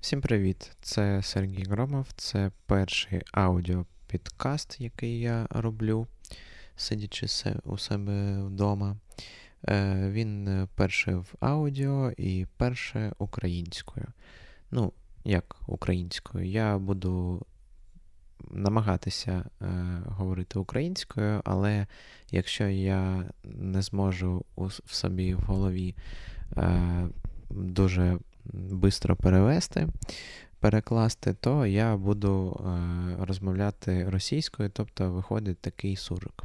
Всім привіт! Це Сергій Громов, це перший аудіопідкаст, який я роблю, сидячи у себе вдома. Е, він перший в аудіо і перше українською. Ну, як українською, я буду намагатися е, говорити українською, але якщо я не зможу в собі в голові е, дуже швидко перевести, перекласти, то я буду е, розмовляти російською, тобто виходить такий сурок.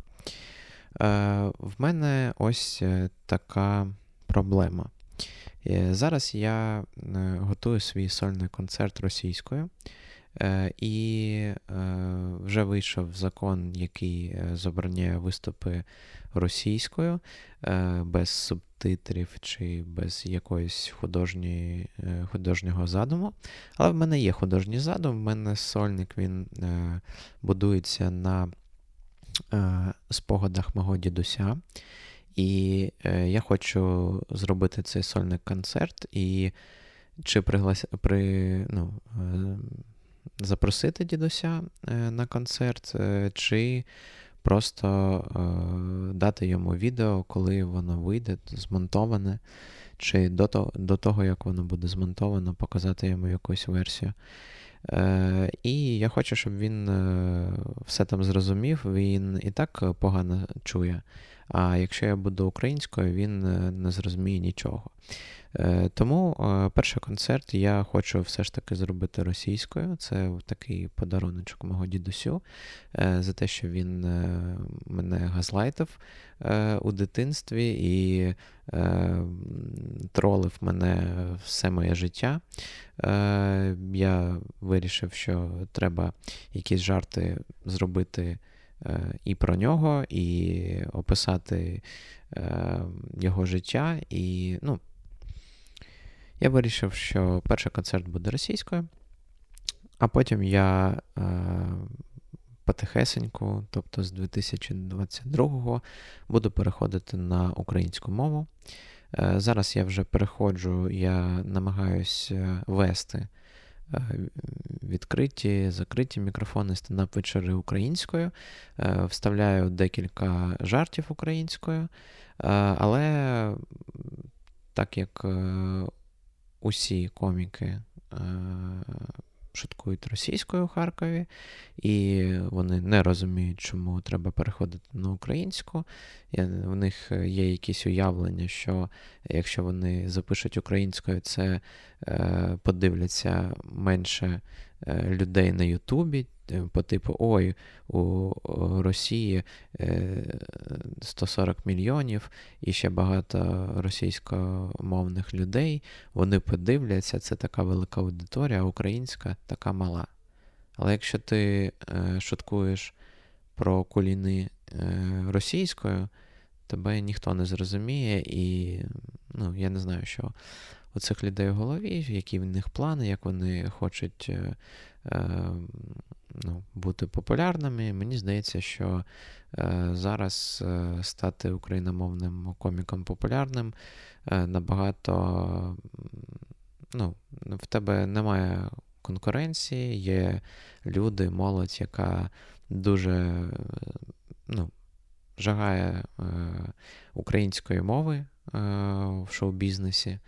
Е, В мене ось е, така проблема. Зараз я готую свій сольний концерт російською. Е, і е, вже вийшов закон, який е, забороняє виступи російською, без субтитрів чи без якоїсь художньої, художнього задуму. Але в мене є художній задум, в мене сольник він будується на спогадах мого дідуся. І я хочу зробити цей сольний концерт і чи приглас... при, ну, запросити дідуся е, на концерт, е, чи просто е, дати йому відео, коли воно вийде, змонтоване, чи до того, як воно буде змонтовано, показати йому якусь версію. І я хочу, щоб він все там зрозумів, він і так погано чує. А якщо я буду українською, він не зрозуміє нічого. Е, тому е, перший концерт я хочу все ж таки зробити російською. Це такий подаруночок мого дідусю е, за те, що він мене газлайтив у дитинстві і тролив мене все моє життя. Я вирішив, що треба якісь жарти зробити. І про нього, і описати його життя, і ну, я вирішив, що перший концерт буде російською, а потім я е, потихесеньку, тобто з 2022-го, буду переходити на українську мову. Е, зараз я вже переходжу, я намагаюся вести е, відкриті, закриті мікрофони, стендап-вечори українською, е, вставляю декілька жартів українською, е, але так як е, усі коміки е, шуткують російською у Харкові, і вони не розуміють, чому треба переходити на українську. В них є якісь уявлення, що якщо вони запишуть українською, це е, подивляться менше е, людей на Ютубі. Е, по типу, ой, у Росії 140 е, мільйонів і ще багато російськомовних людей. Вони подивляться, це така велика аудиторія, а українська така мала. Але якщо ти е, шуткуєш про куліни російською, тебе ніхто не зрозуміє, і ну, я не знаю, що у цих людей в голові, які в них плани, як вони хочуть ну, бути популярними. Мені здається, що е, зараз е, стати україномовним коміком популярним е, набагато ну, в тебе немає конкуренції, є люди, молодь, яка дуже ну, жагає е, української мови е, в шоу-бізнесі.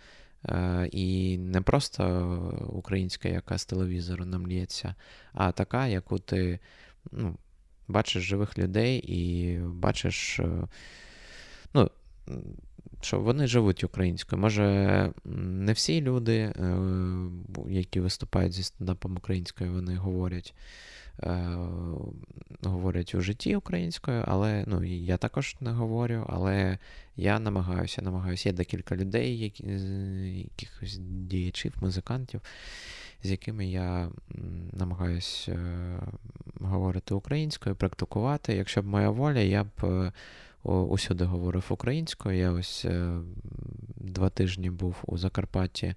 Е, і не просто українська, яка з телевізору нам лється, а така, яку ти ну, бачиш живих людей і бачиш, е, ну, що вони живуть українською. Може, не всі люди, е, які виступають зі стендапом українською, вони говорять. Говорять у житті українською, але ну, я також не говорю, але я намагаюся, намагаюся. Є декілька людей, які, якихось діячів, музикантів, з якими я намагаюся е, говорити українською, практикувати. Якщо б моя воля, я б е, усюди говорив українською. Я ось е, два тижні був у Закарпатті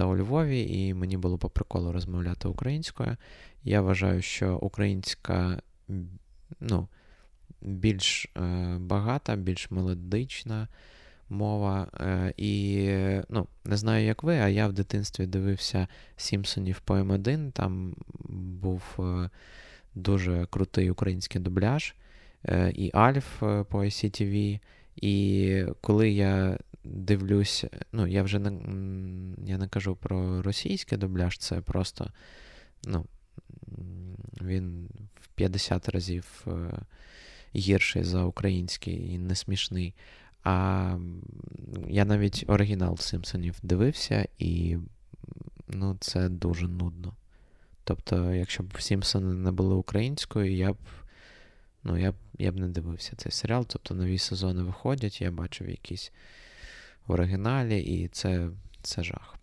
та у Львові, і мені було по приколу розмовляти українською. Я вважаю, що українська, ну більш е, багата, більш мелодична мова. Е, і ну, не знаю, як ви, а я в дитинстві дивився Сімпсонів по М1. Там був е, дуже крутий український дубляж, е, і Альф по ICTV. І коли я дивлюсь, ну, я вже не я не кажу про російський дубляж, це просто ну, він в 50 разів гірший за український і не смішний. А я навіть оригінал Симпсонів дивився, і ну, це дуже нудно. Тобто, якщо б Сімпсони не були українською, я б ну, я б, я б не дивився цей серіал. Тобто нові сезони виходять, я бачив якісь в оригіналі, і це це жах.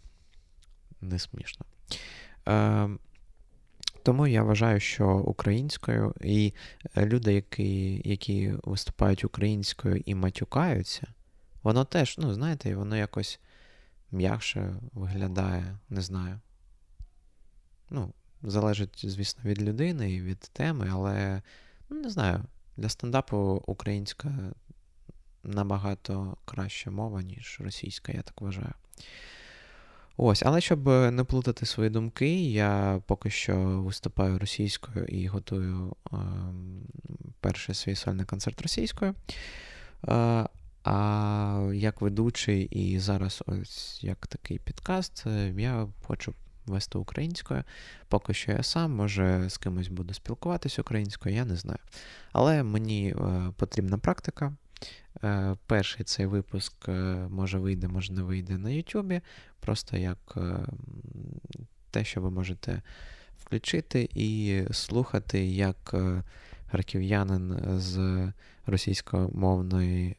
Не смішно. Е, тому я вважаю, що українською і люди, які які виступають українською і матюкаються, воно теж, ну, знаєте, воно якось м'якше виглядає, не знаю. Ну, залежить, звісно, від людини і від теми, але не знаю, для стендапу українська набагато краща мова, ніж російська, я так вважаю. Ось, але щоб не плутати свої думки, я поки що виступаю російською і готую е, перший свій сольний концерт російською. Е, а як ведучий і зараз ось як такий підкаст, е, я хочу вести українською. Поки що я сам, може, з кимось буду спілкуватися українською, я не знаю. Але мені е, потрібна практика. Е, перший цей випуск е, може вийде, може не вийде на Ютубі, просто як те, що ви можете включити і слухати, як харків'янин з російськомовної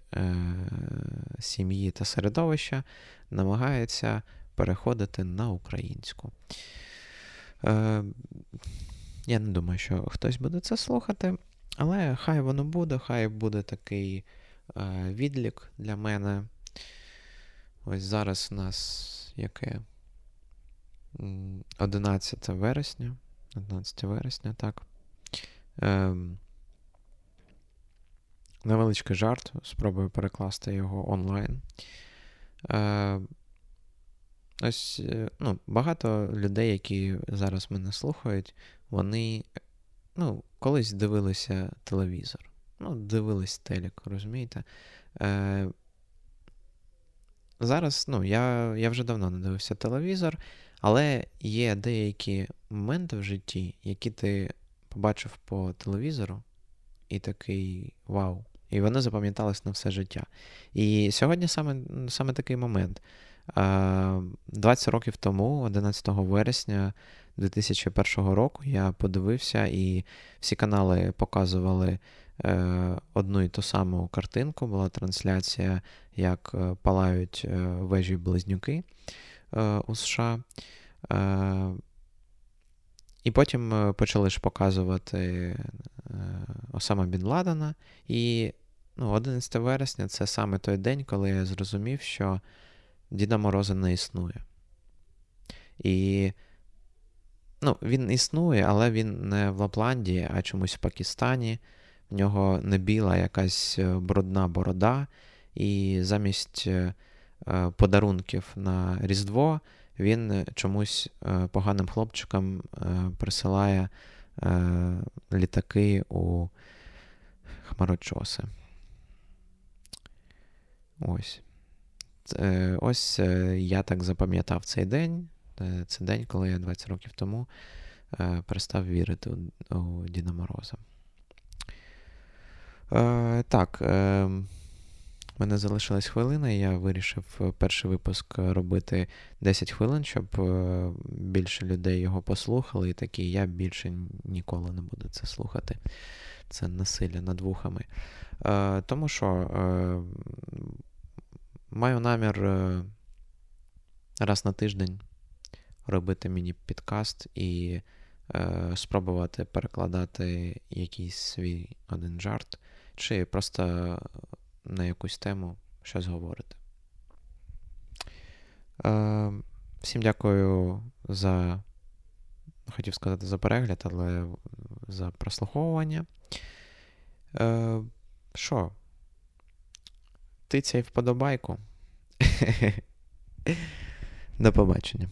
сім'ї та середовища намагається переходити на українську. Я не думаю, що хтось буде це слухати, але хай воно буде, хай буде такий Е, відлік для мене. Ось зараз у нас яке 11 вересня. 11 вересня, так. Ем, Невеличкий жарт, спробую перекласти його онлайн. Е, Ось е, ну, багато людей, які зараз мене слухають, вони ну, колись дивилися телевізор. Ну, дивились телек, розумієте? Е, Зараз, ну, я я вже давно не дивився телевізор, але є деякі моменти в житті, які ти побачив по телевізору, і такий вау. І вони запам'ятались на все життя. І сьогодні саме саме такий момент. 20 років тому, 11 вересня 2001 року, я подивився, і всі канали показували Е, одну і ту саму картинку. Була трансляція, як е, палають е, вежі близнюки у США. І потім почали ж показувати Осама Бін Ладена. І ну, 11 вересня це саме той день, коли я зрозумів, що Діда Мороза не існує. І ну, він існує, але він не в Лапландії, а чомусь в Пакистані. В нього не біла якась е, брудна борода, і замість е, е, подарунків на Різдво він чомусь поганим хлопчикам присилає літаки у хмарочоси. Ось. Ось я так запам'ятав цей день. Це день, коли я 20 років тому перестав вірити у Діда Мороза. Е, Так. Е, мене залишилась хвилина, і я вирішив перший випуск робити 10 хвилин, щоб е, більше людей його послухали. І такі я більше ніколи не буду це слухати. Це насилля над вухами. Е, Тому що е, маю намір е, раз на тиждень робити міні-підкаст і е, спробувати перекладати якийсь свій один жарт чи просто на якусь тему щось говорити. Е, Всім дякую за, хотів сказати, за перегляд, але за прослуховування. Е, Що? Тицяй вподобайку. До побачення.